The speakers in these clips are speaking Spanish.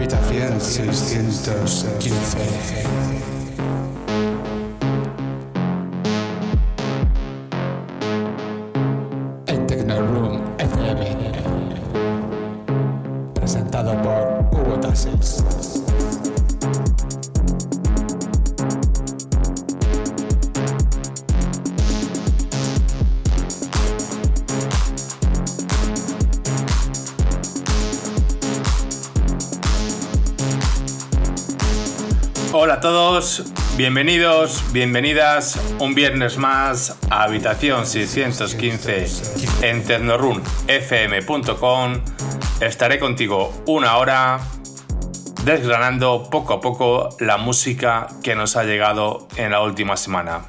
Habitación 615. Bienvenidos, bienvenidas un viernes más a Habitación 615 en tecnorunfm.com. Estaré contigo una hora desgranando poco a poco la música que nos ha llegado en la última semana.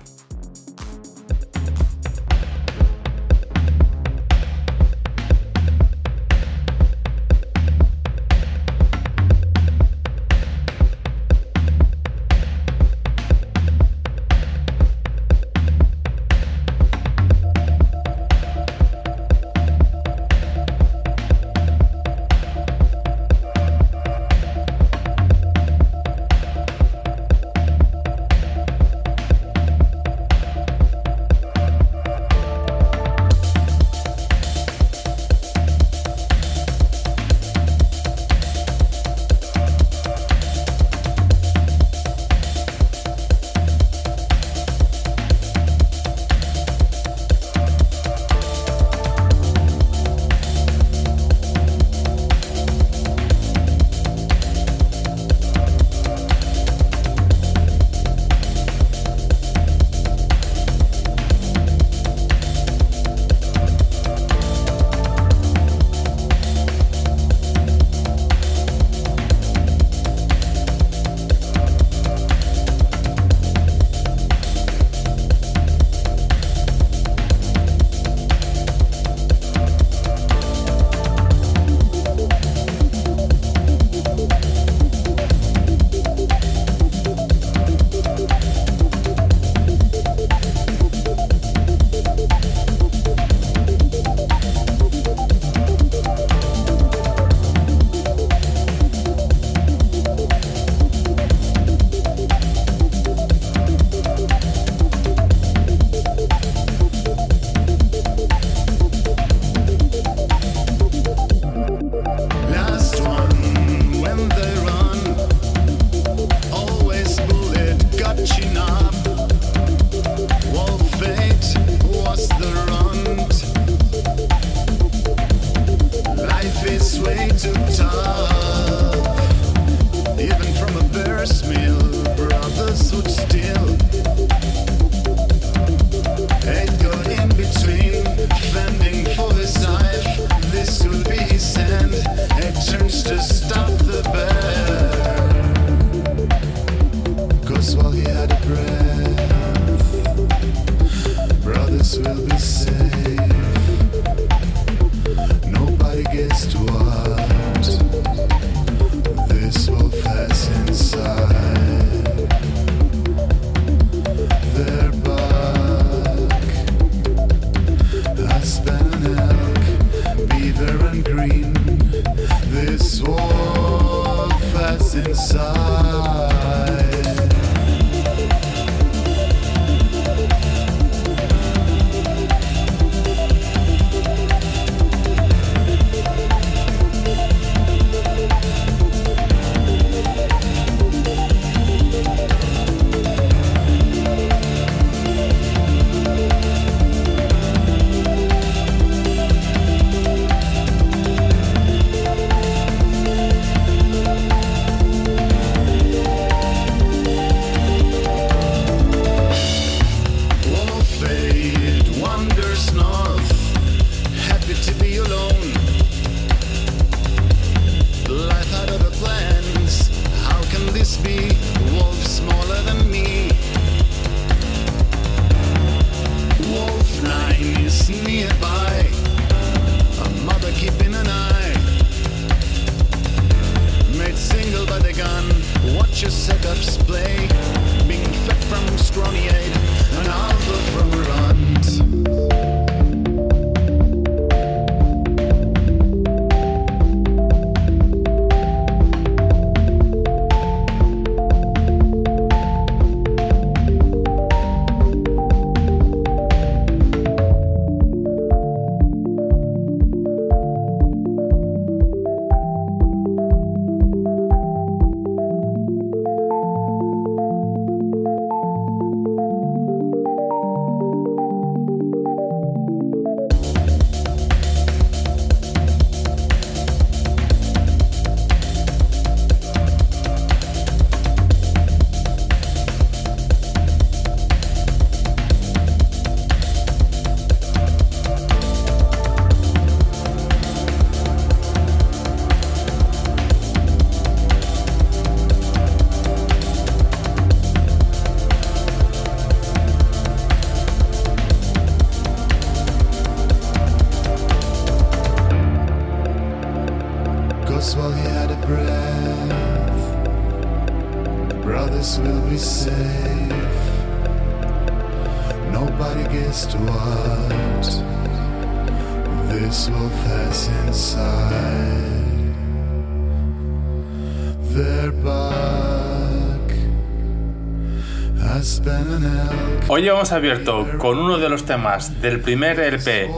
Hoy hemos abierto con uno de los temas del primer LP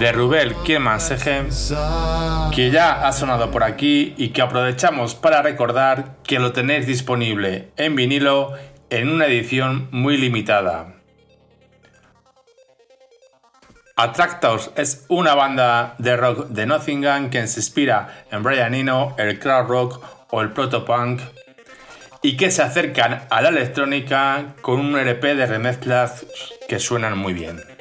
de Rubel Kieman Sege, que ya ha sonado por aquí y que aprovechamos para recordar que lo tenéis disponible en vinilo en una edición muy limitada. Attractors es una banda de rock de Nottingham que se inspira en Brian Eno, el crowd rock o el protopunk y que se acercan a la electrónica con un LP de remezclas que suenan muy bien.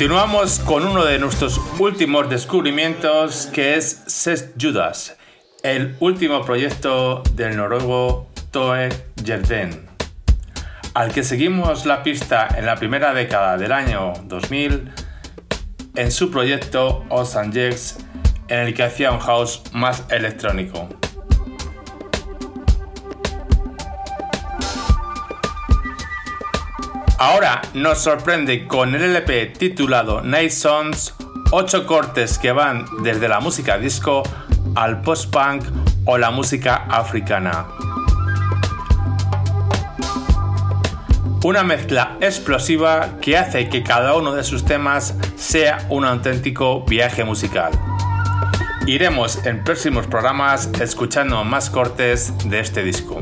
Continuamos con uno de nuestros últimos descubrimientos que es Ses Judas, el último proyecto del noruego Toe Jerden, al que seguimos la pista en la primera década del año 2000 en su proyecto Os en el que hacía un house más electrónico. Ahora nos sorprende con el LP titulado Night Songs, 8 cortes que van desde la música disco al post-punk o la música africana. Una mezcla explosiva que hace que cada uno de sus temas sea un auténtico viaje musical. Iremos en próximos programas escuchando más cortes de este disco.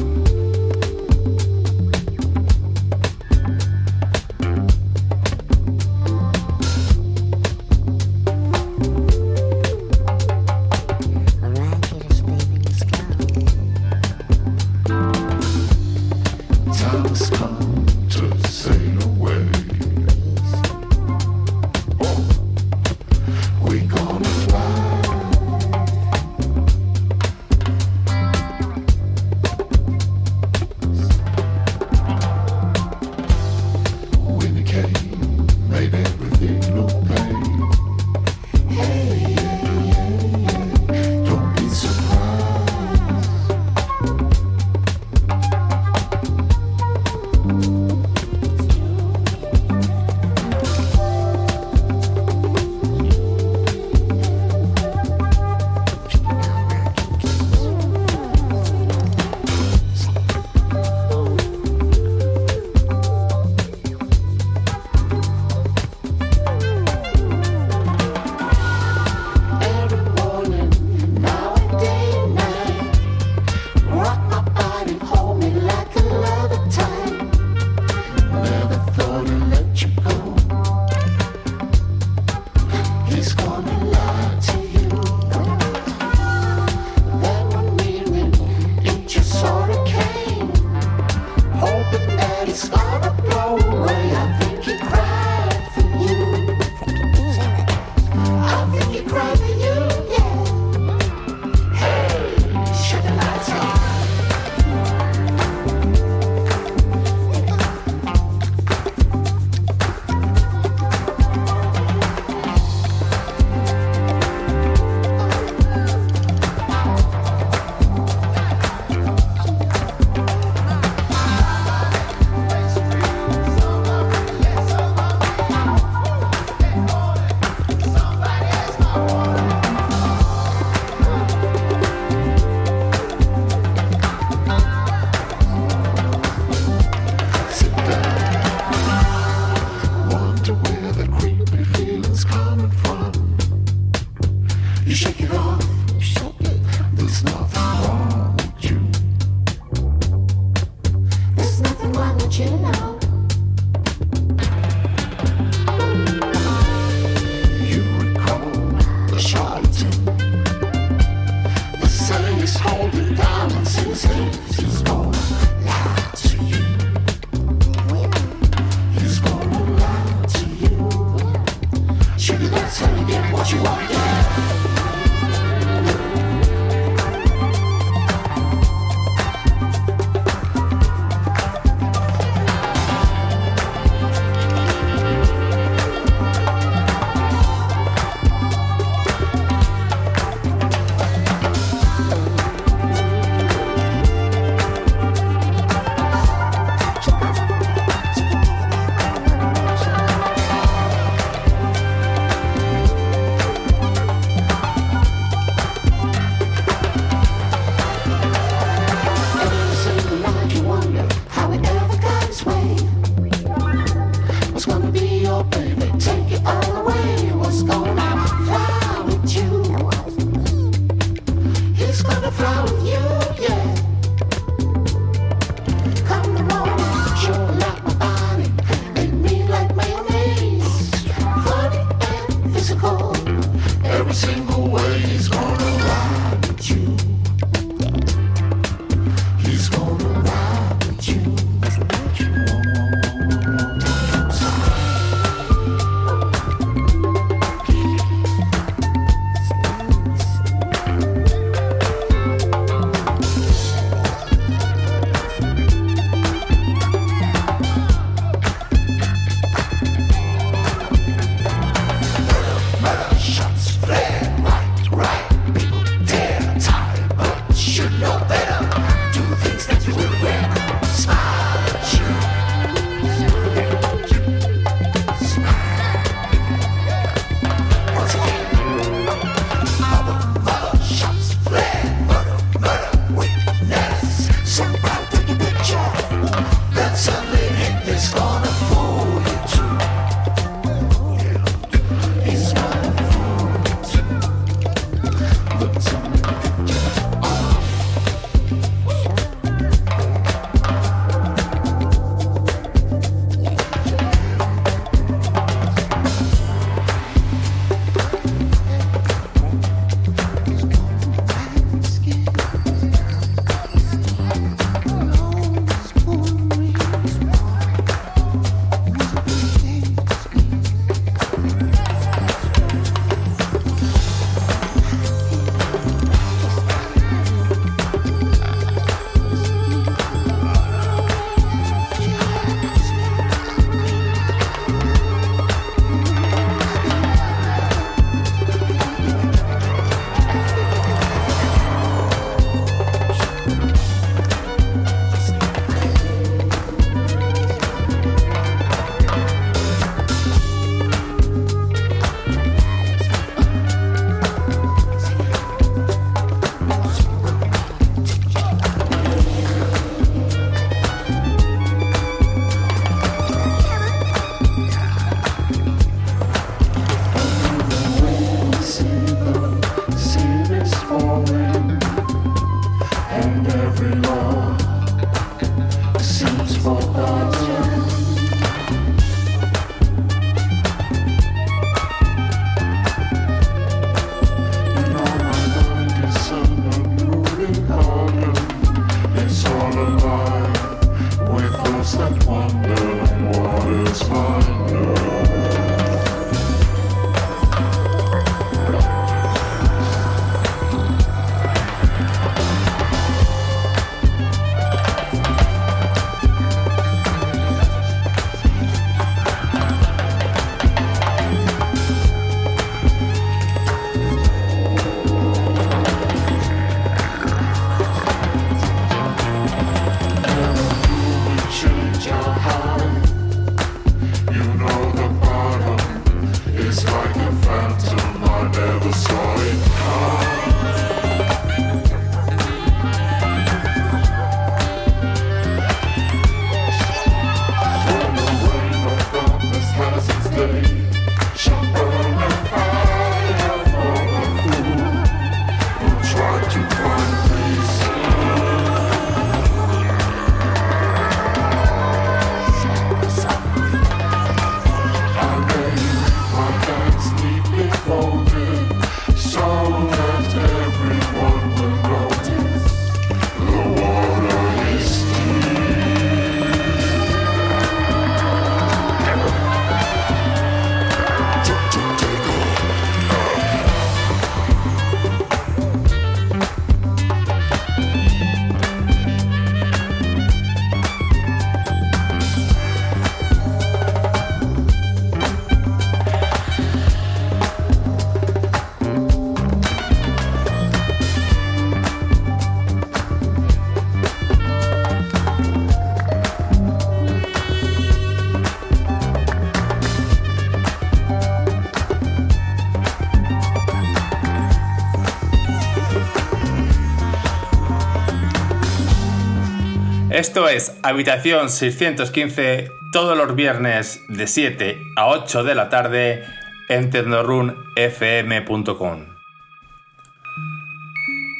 Esto es Habitación 615 todos los viernes de 7 a 8 de la tarde en tecnorunfm.com.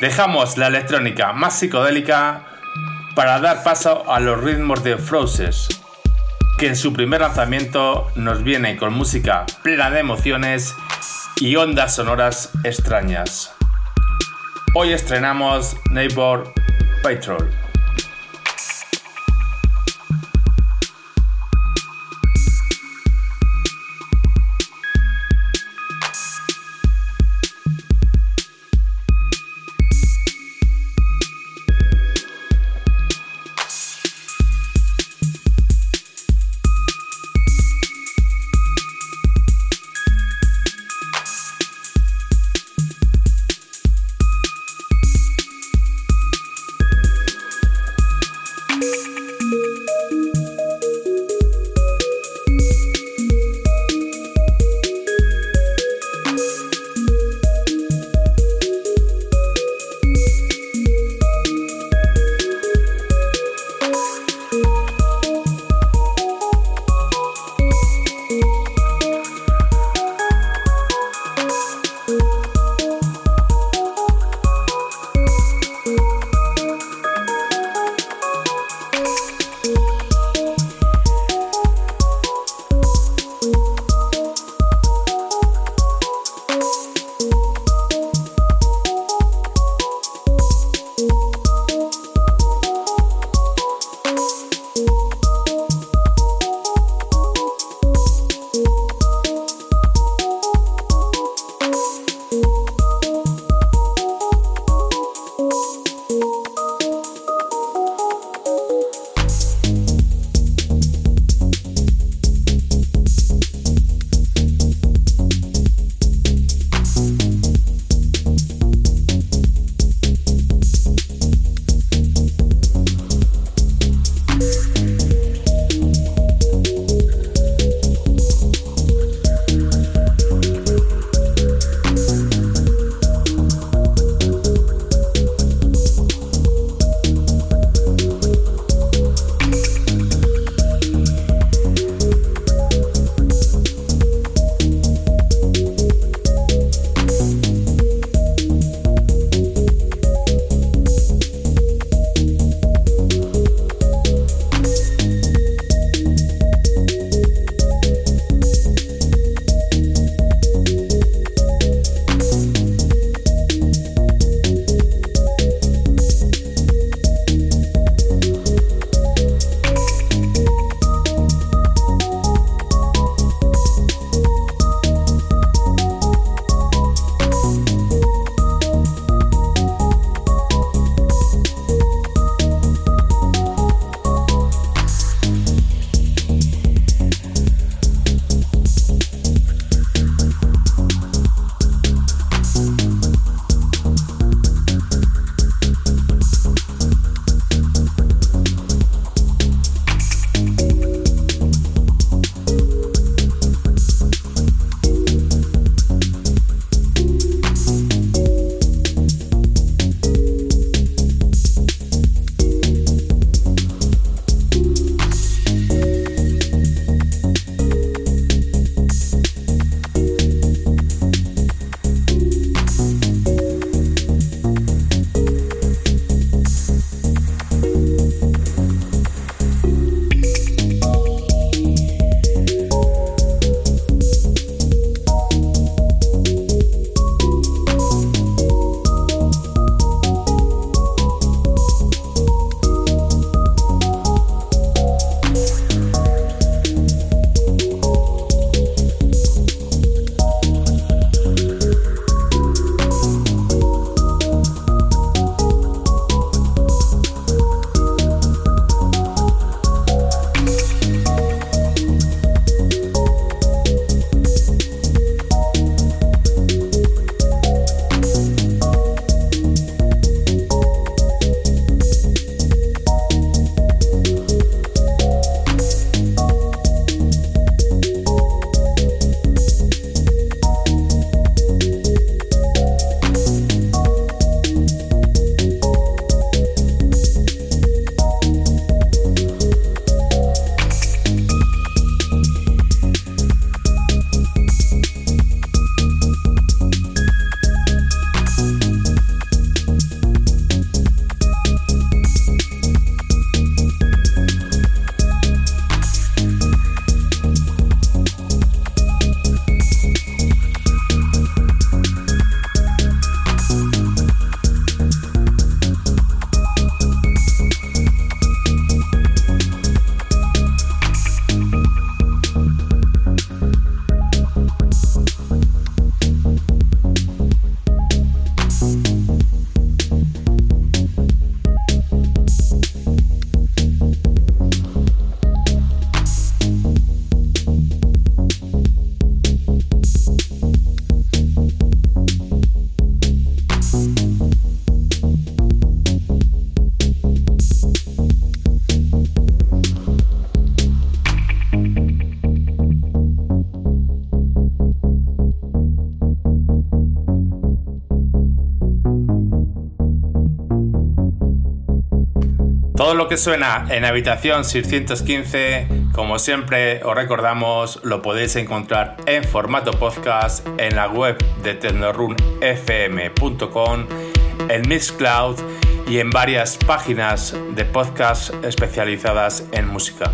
Dejamos la electrónica más psicodélica para dar paso a los ritmos de Froses, que en su primer lanzamiento nos viene con música plena de emociones y ondas sonoras extrañas. Hoy estrenamos Neighbor Patrol. Que suena en habitación 615, como siempre os recordamos, lo podéis encontrar en formato podcast en la web de tecnorunfm.com, en Mixcloud y en varias páginas de podcast especializadas en música.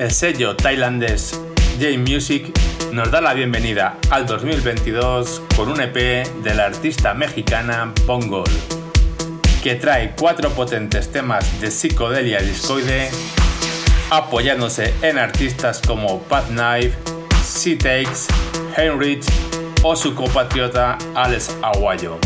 El sello tailandés J Music nos da la bienvenida al 2022 con un EP de la artista mexicana Pongol, que trae cuatro potentes temas de psicodelia discoide, apoyándose en artistas como Pat Knife, C-Takes, Heinrich o su compatriota Alex Aguayo.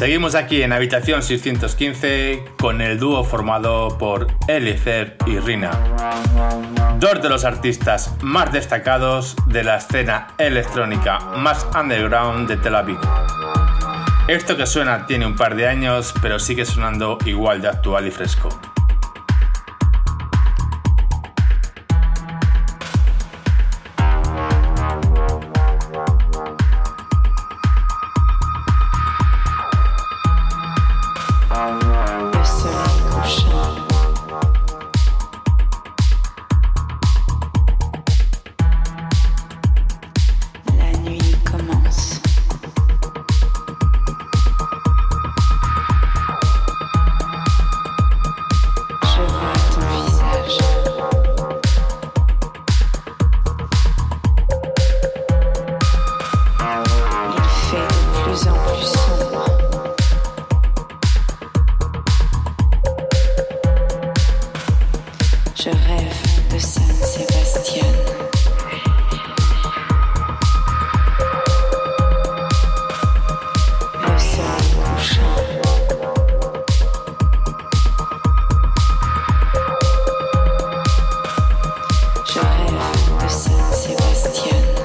Seguimos aquí en Habitación 615 con el dúo formado por Eliezer y Rina, dos de los artistas más destacados de la escena electrónica más underground de Tel Aviv. Esto que suena tiene un par de años, pero sigue sonando igual de actual y fresco. Себастьян.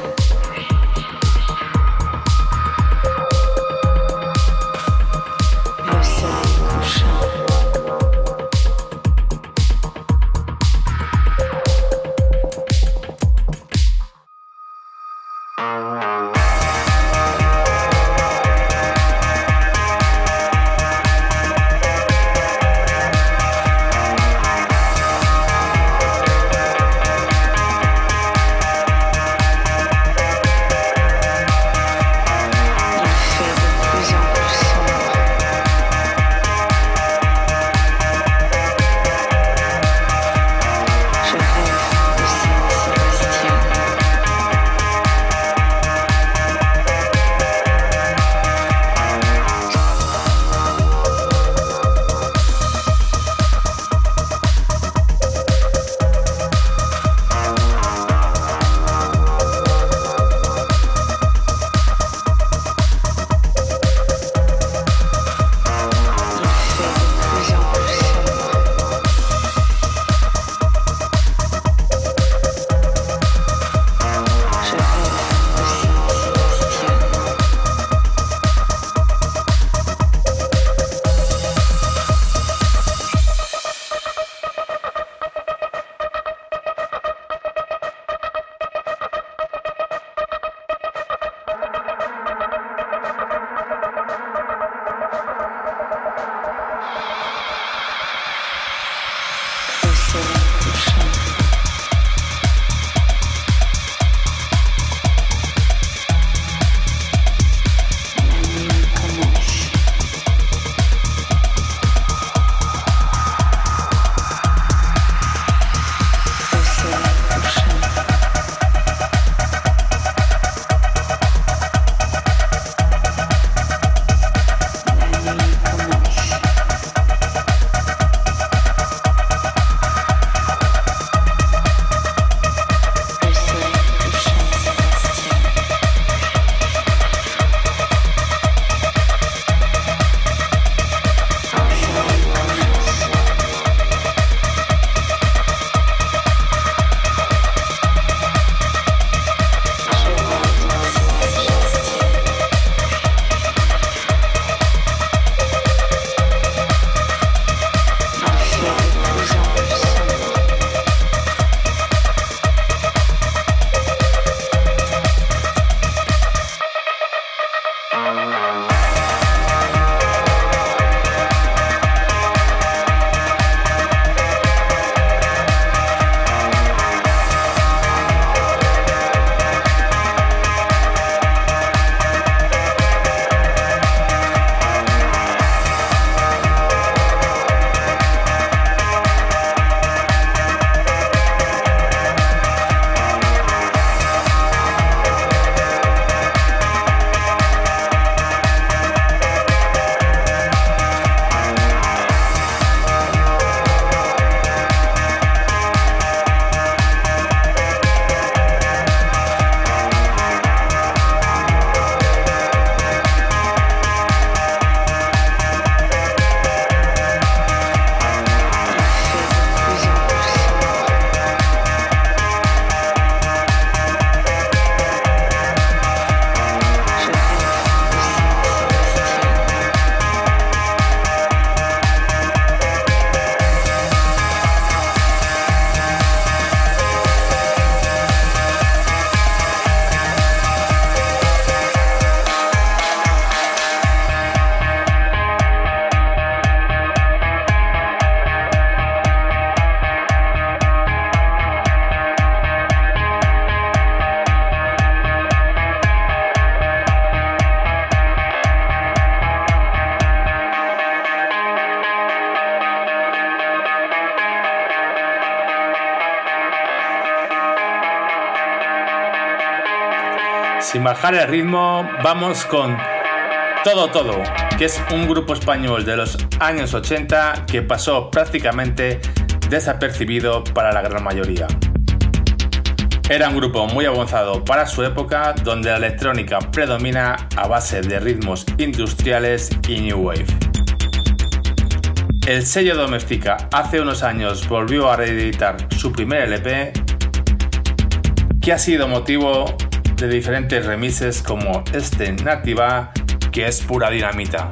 Sin bajar el ritmo, vamos con Todo Todo, que es un grupo español de los años 80 que pasó prácticamente desapercibido para la gran mayoría. Era un grupo muy avanzado para su época, donde la electrónica predomina a base de ritmos industriales y new wave. El sello Domestica hace unos años volvió a reeditar su primer LP, que ha sido motivo de diferentes remises como este Nativa, que es pura dinamita.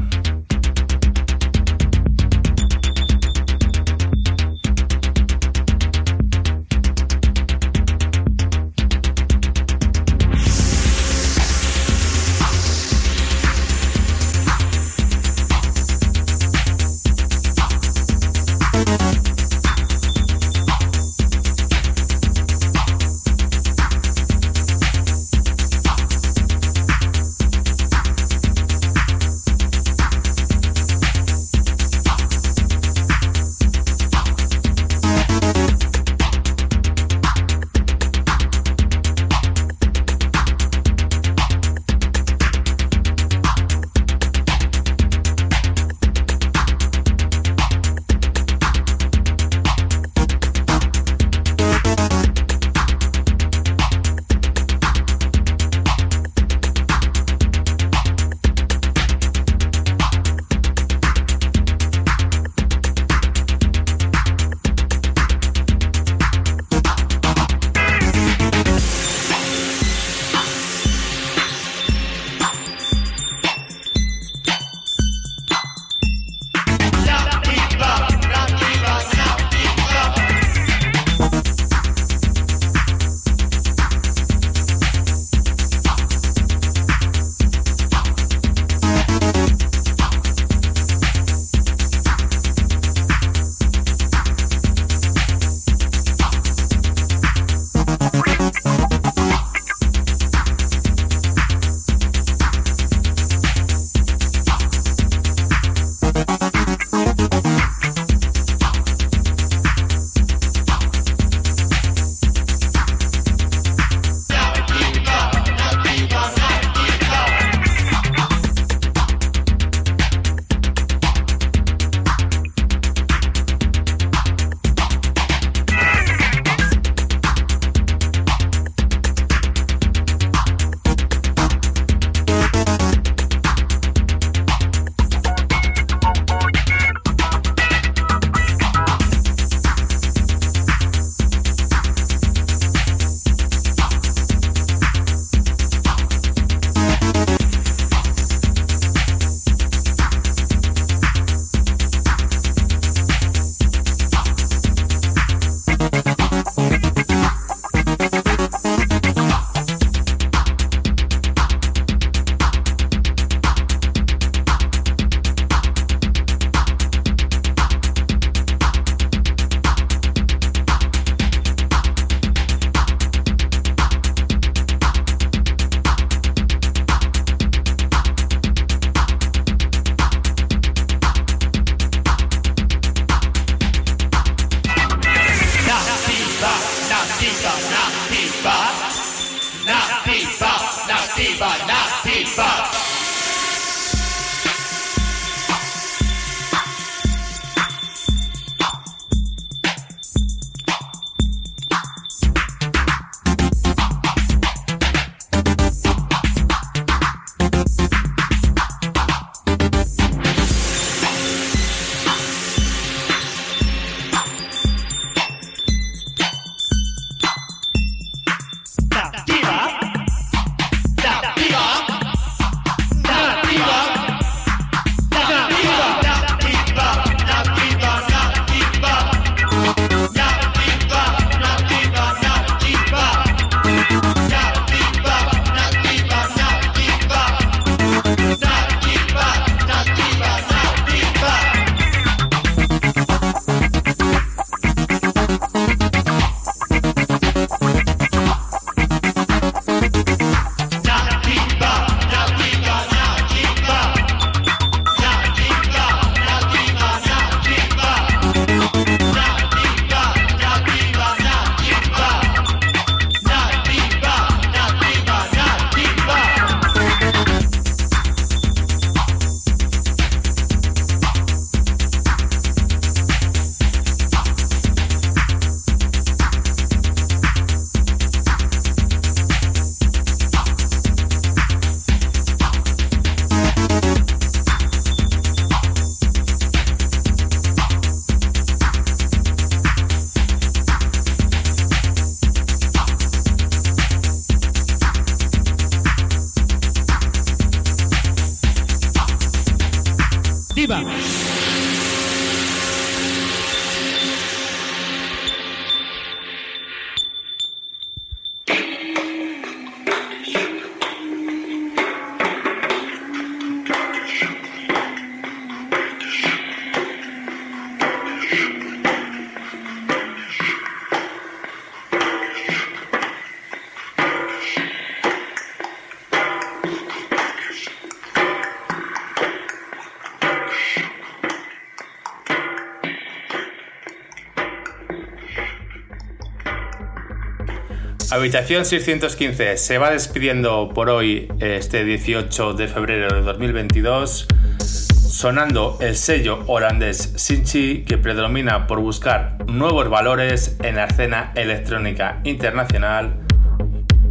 Habitación 615 se va despidiendo por hoy, este 18 de febrero de 2022, sonando el sello holandés Sinchi que predomina por buscar nuevos valores en la escena electrónica internacional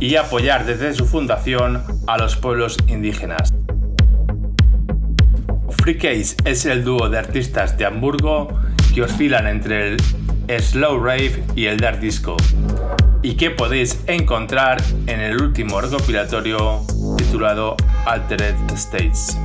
y apoyar desde su fundación a los pueblos indígenas. Free Case es el dúo de artistas de Hamburgo que oscilan entre el slow rave y el dark disco y que podéis encontrar en el último recopilatorio titulado Altered States.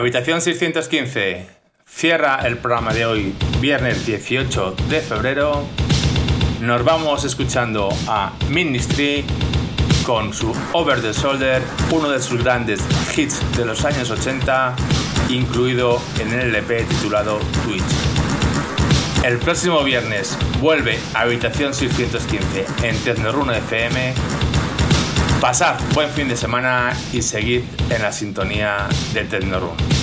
Habitación 615 cierra el programa de hoy, viernes 18 de febrero. Nos vamos escuchando a Ministry con su Over the Shoulder, uno de sus grandes hits de los años 80, incluido en el LP titulado Twitch. El próximo viernes vuelve a Habitación 615 en Tecnoruna FM. Pasad buen fin de semana y seguid en la sintonía de Tecnoruna.